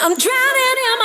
I'm drowning in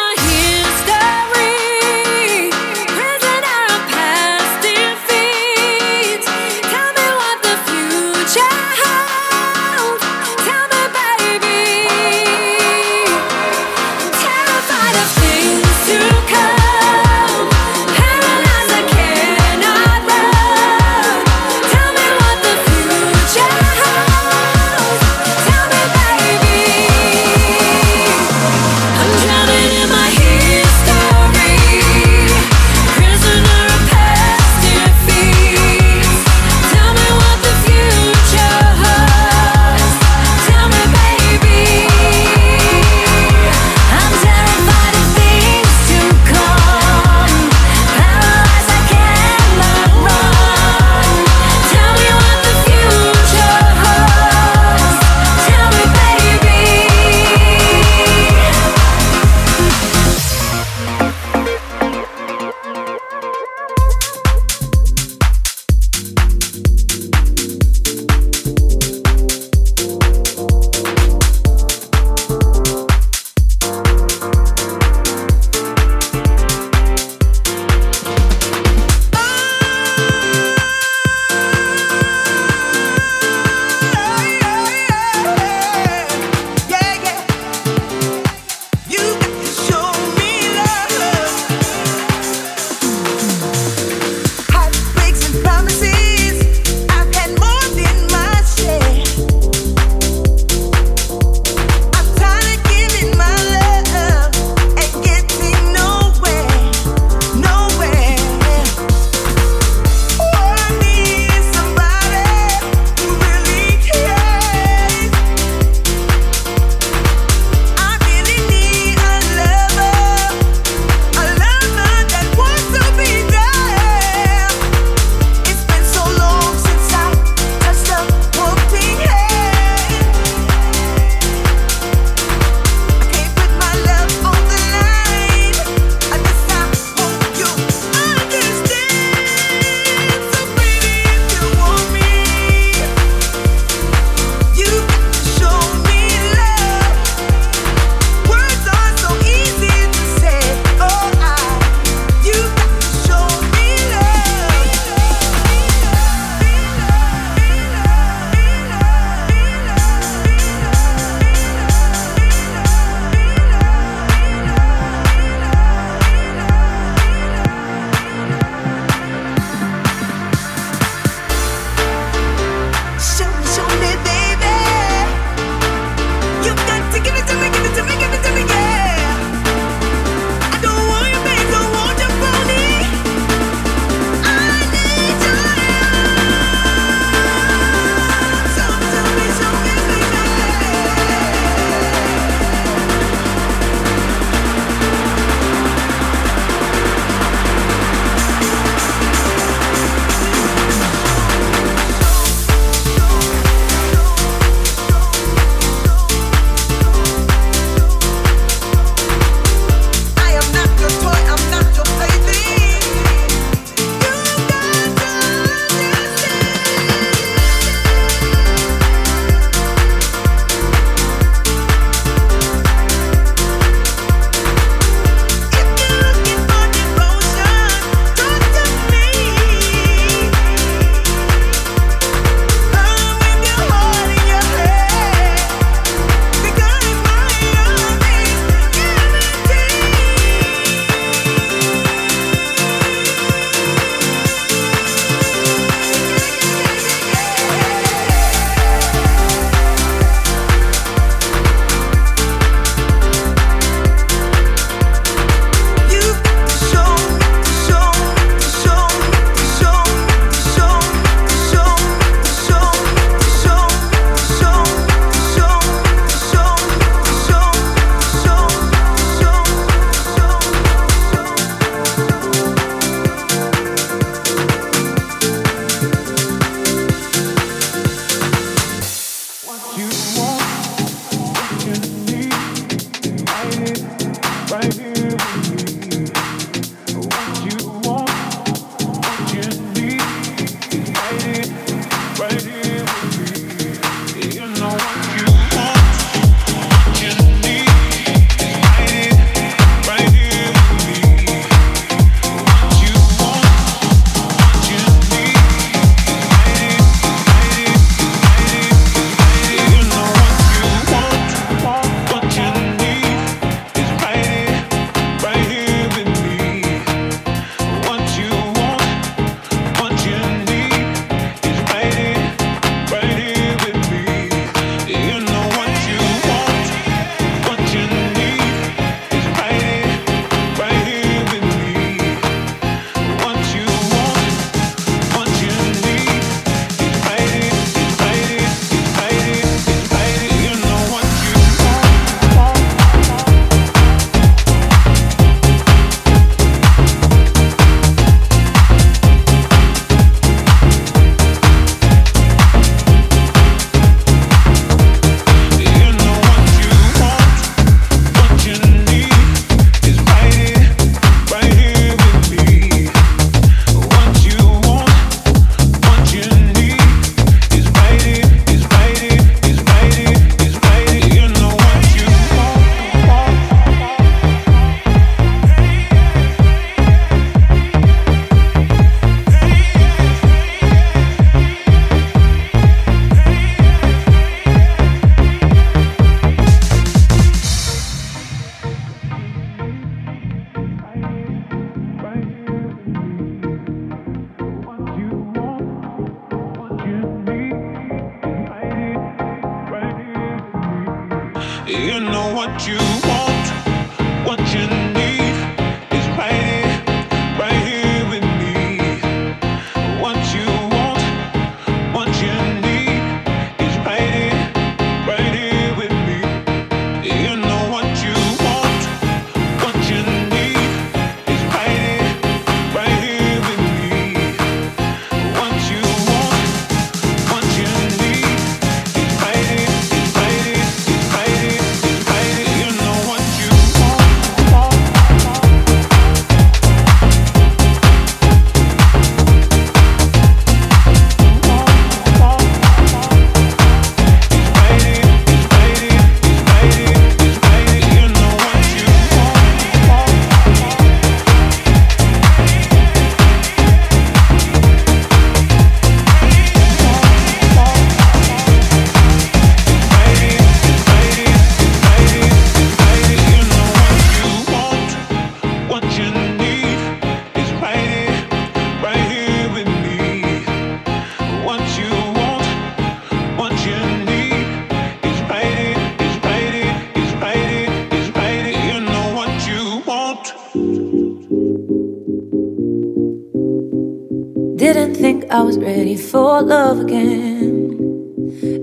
I didn't think I was ready for love again.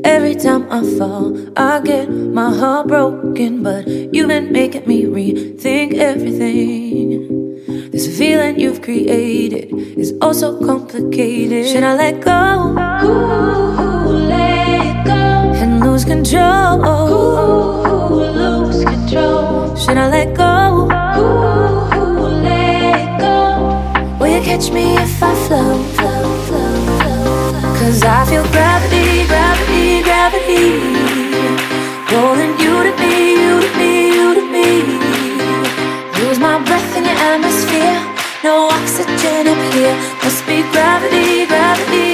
Every time I fall, I get my heart broken. But you've been making me rethink everything. This feeling you've created is also complicated. Should I let go? Ooh, let go. And lose control. Ooh, lose control. Should I let go? Ooh, catch me if I float? Cause I feel gravity, gravity, gravity. Pulling you to me, you to me, you to me. Lose my breath in your atmosphere. No oxygen up here. Must be gravity, gravity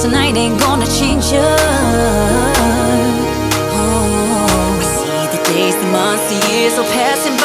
tonight ain't gonna change you. Oh. I see the days, the months, the years are passing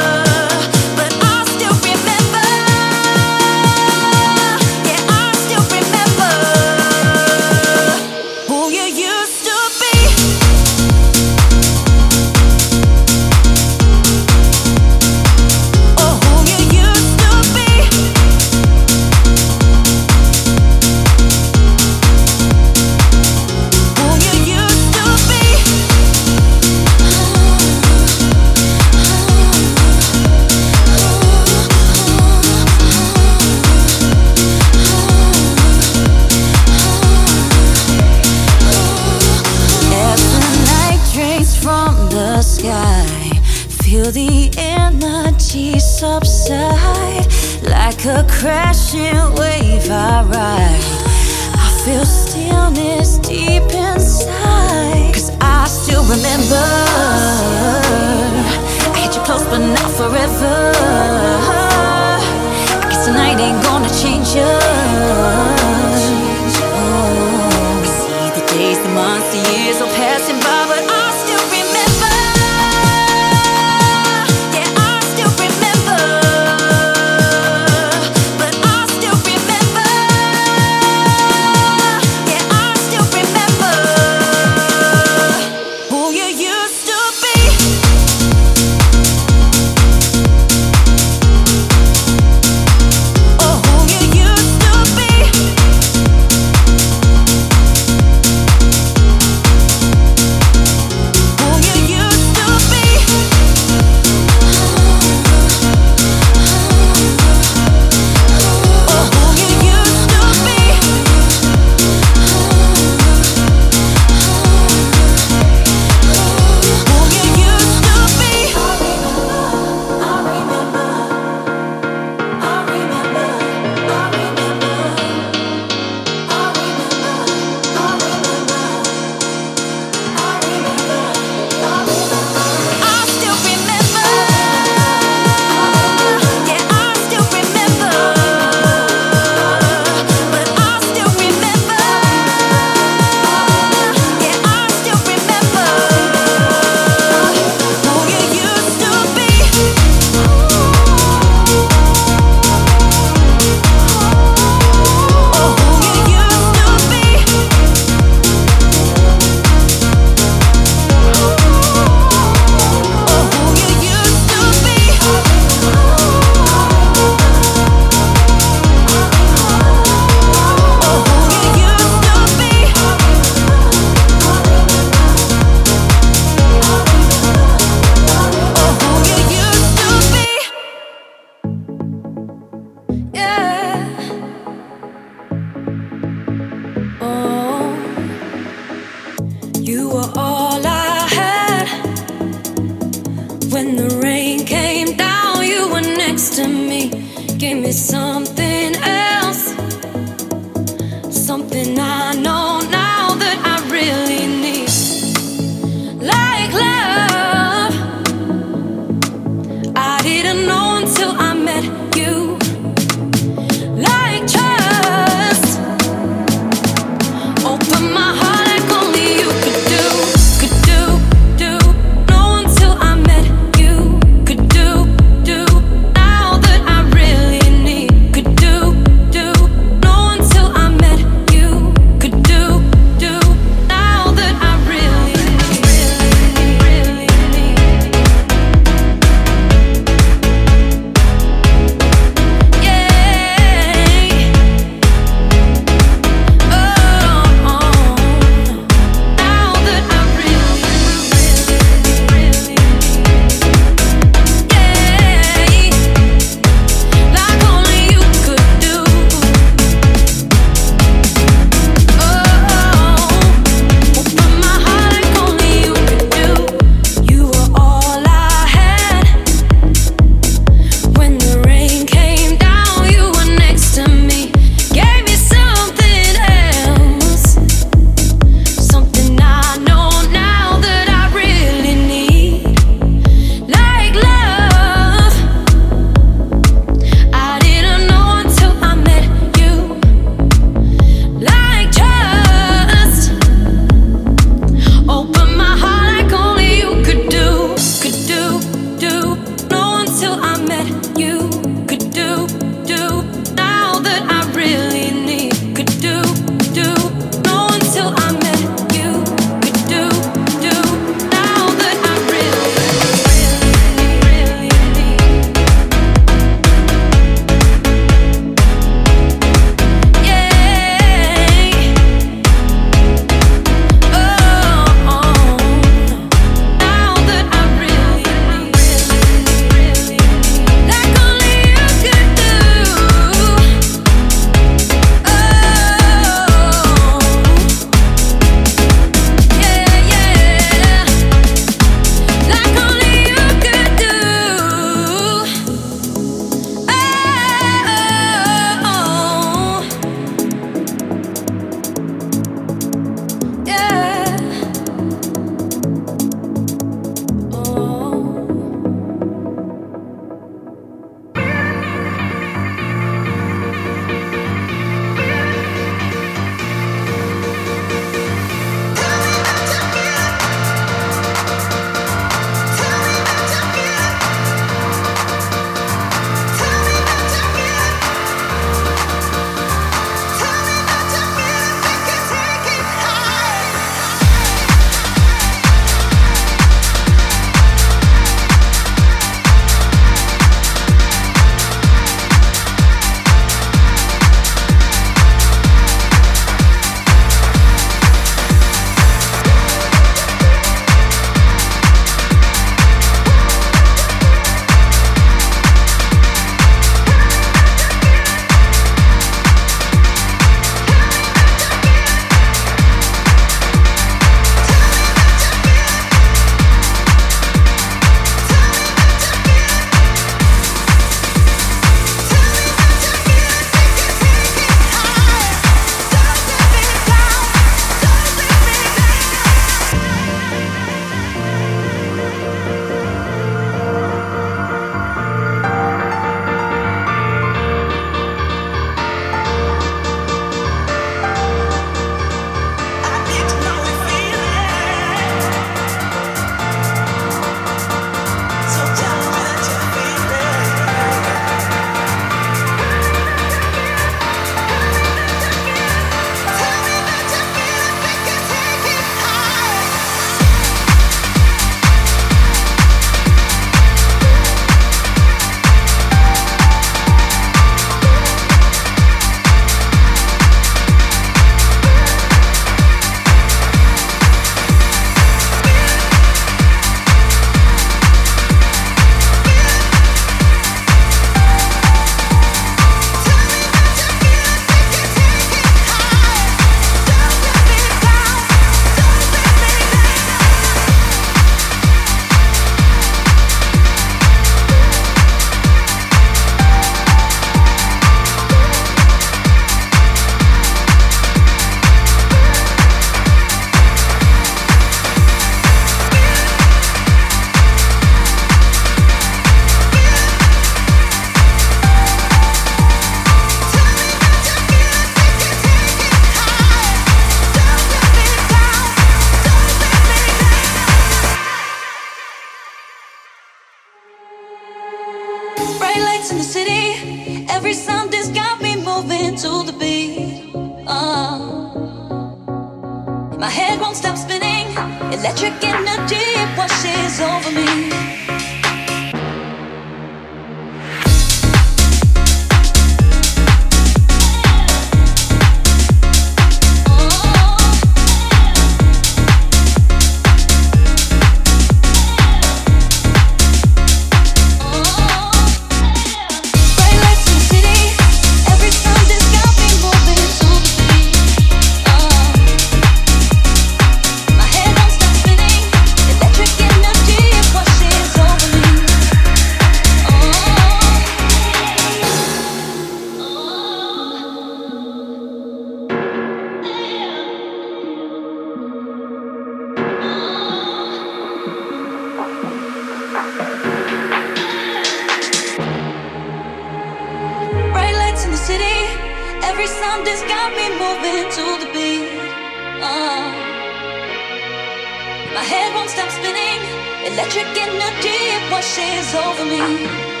shining,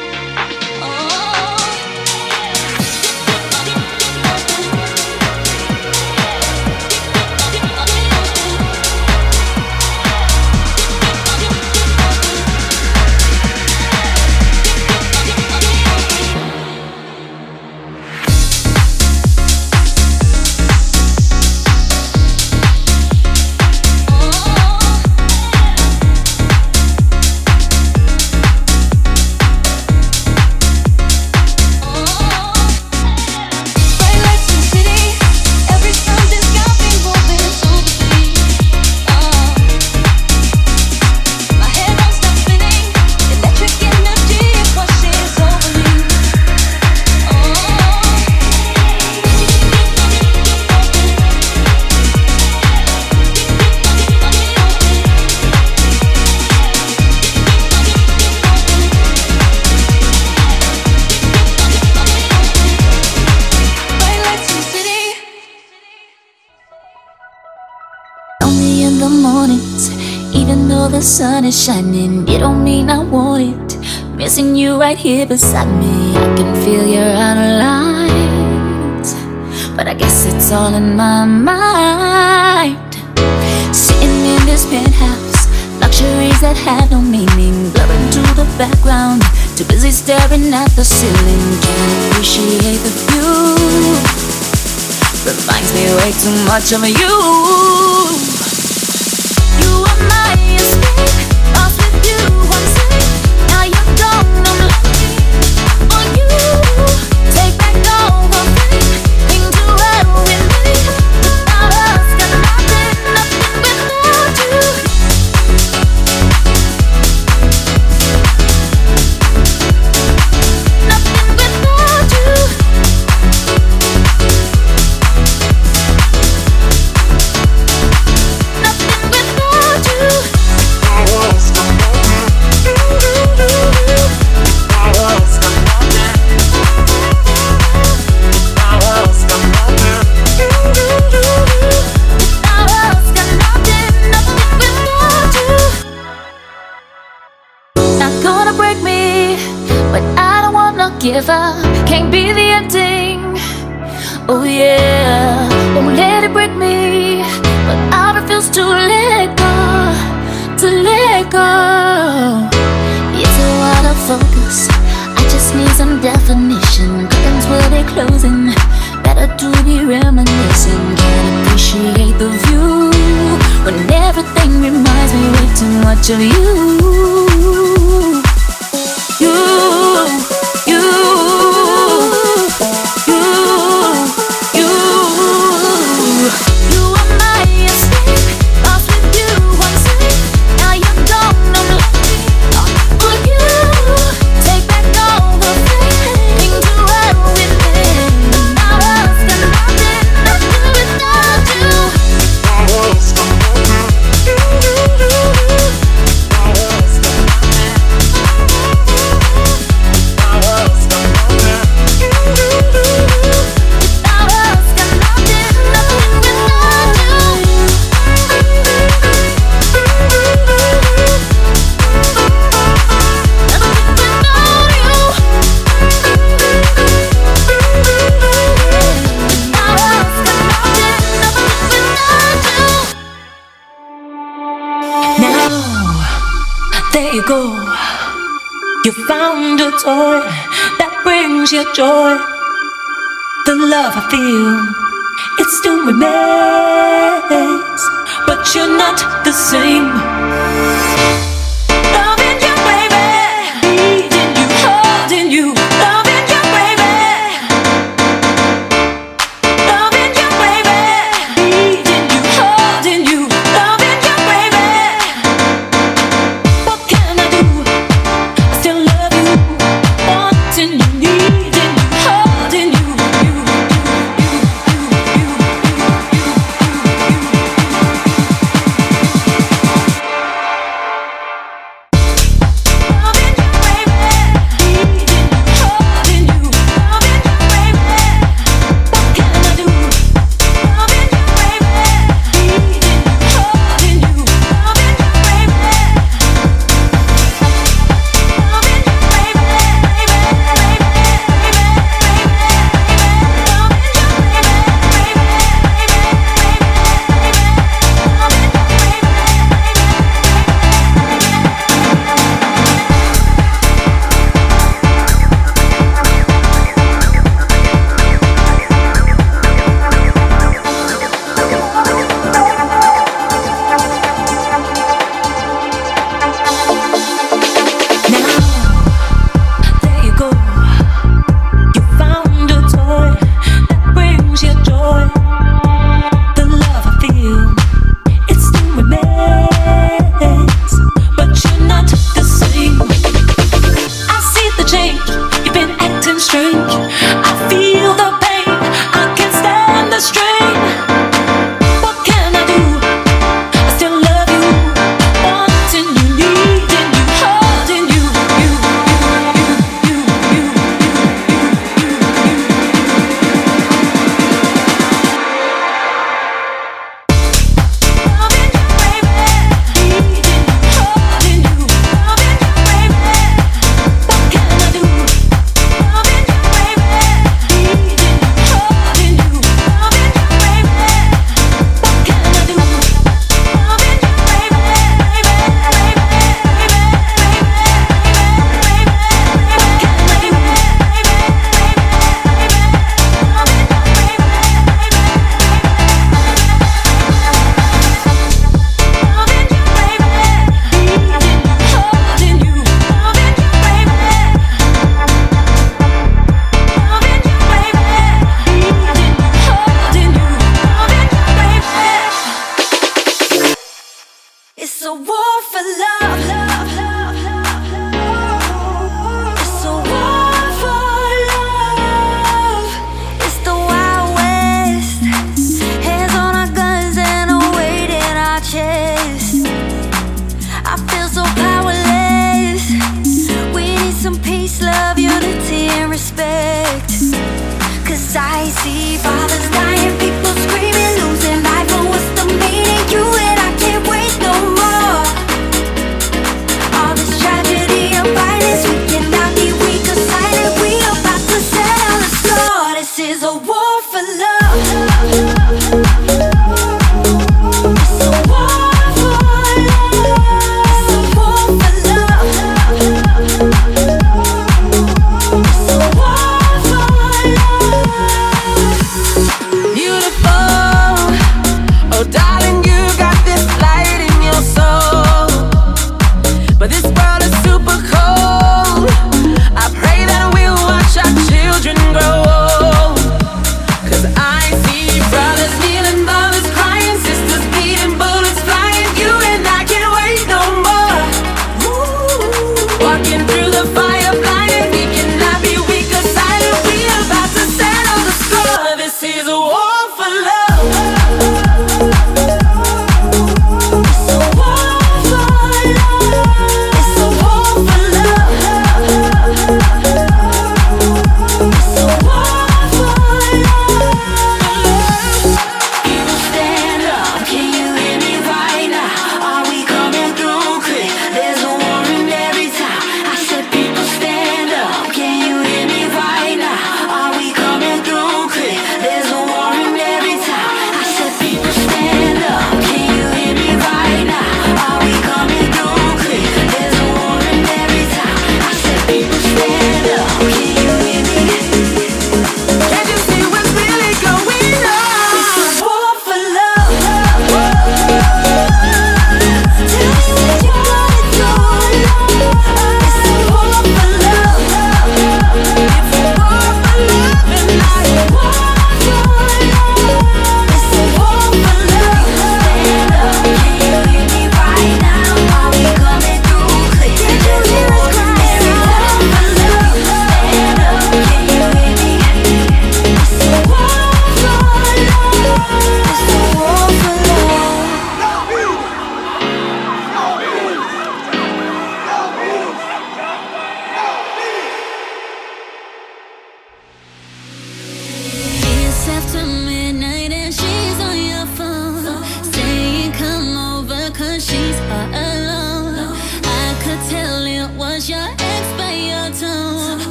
Missing you right here beside me, I can feel you're. But I guess it's all in my mind. Sitting in this penthouse, luxuries that have no meaning, blurring to the background. Too busy staring at the ceiling, can't appreciate the view. Reminds me way too much of you. Joy. The love I feel, it still remains, but you're not the same.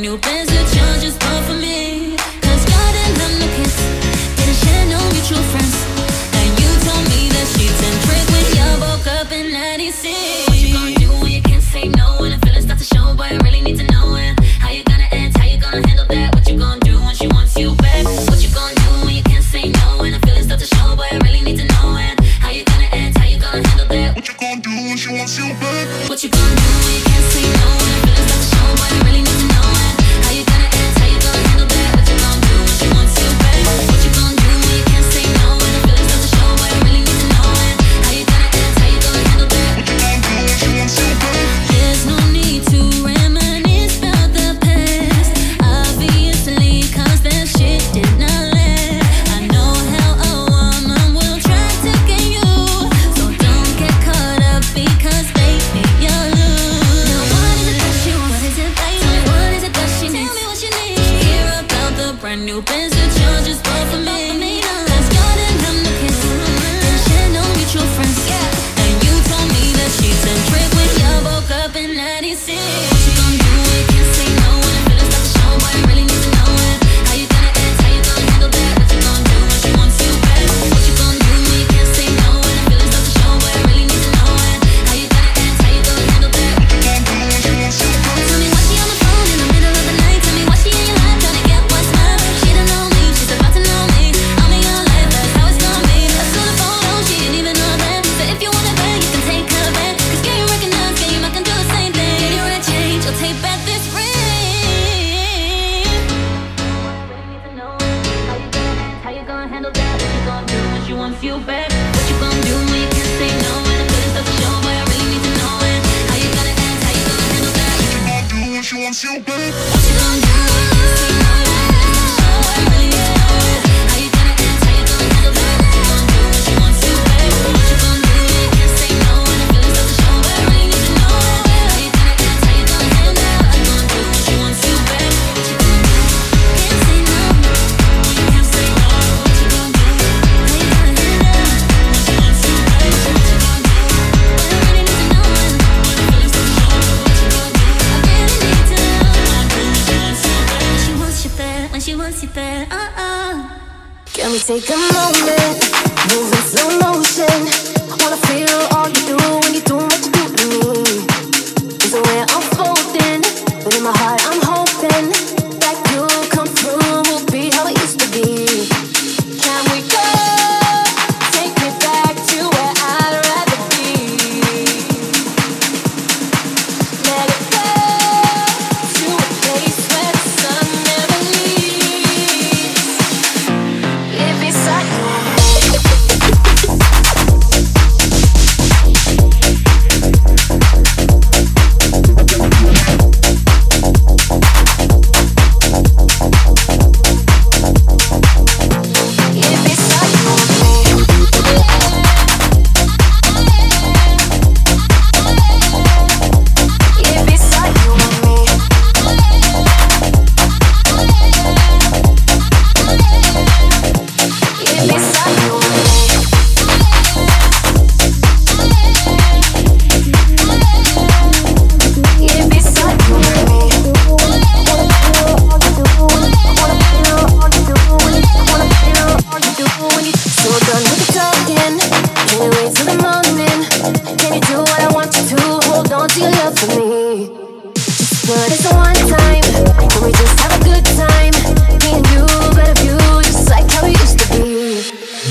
new plans to change just for me.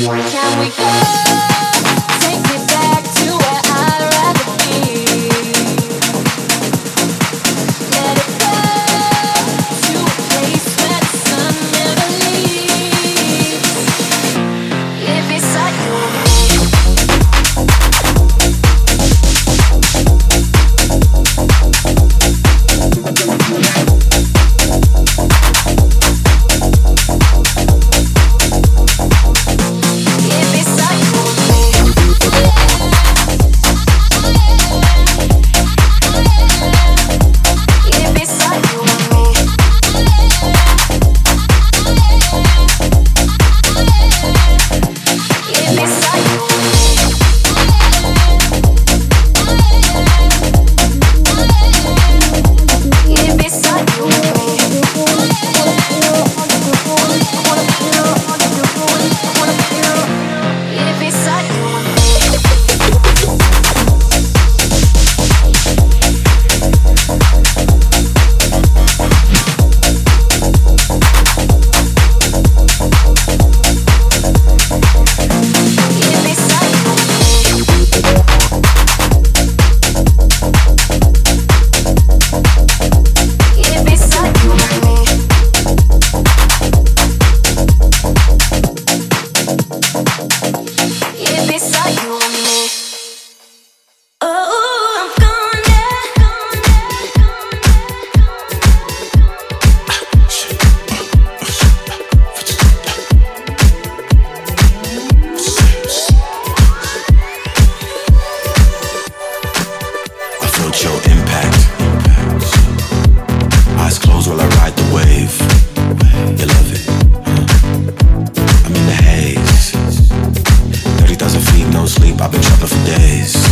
Can we go? no sleep, I've been trapping for days.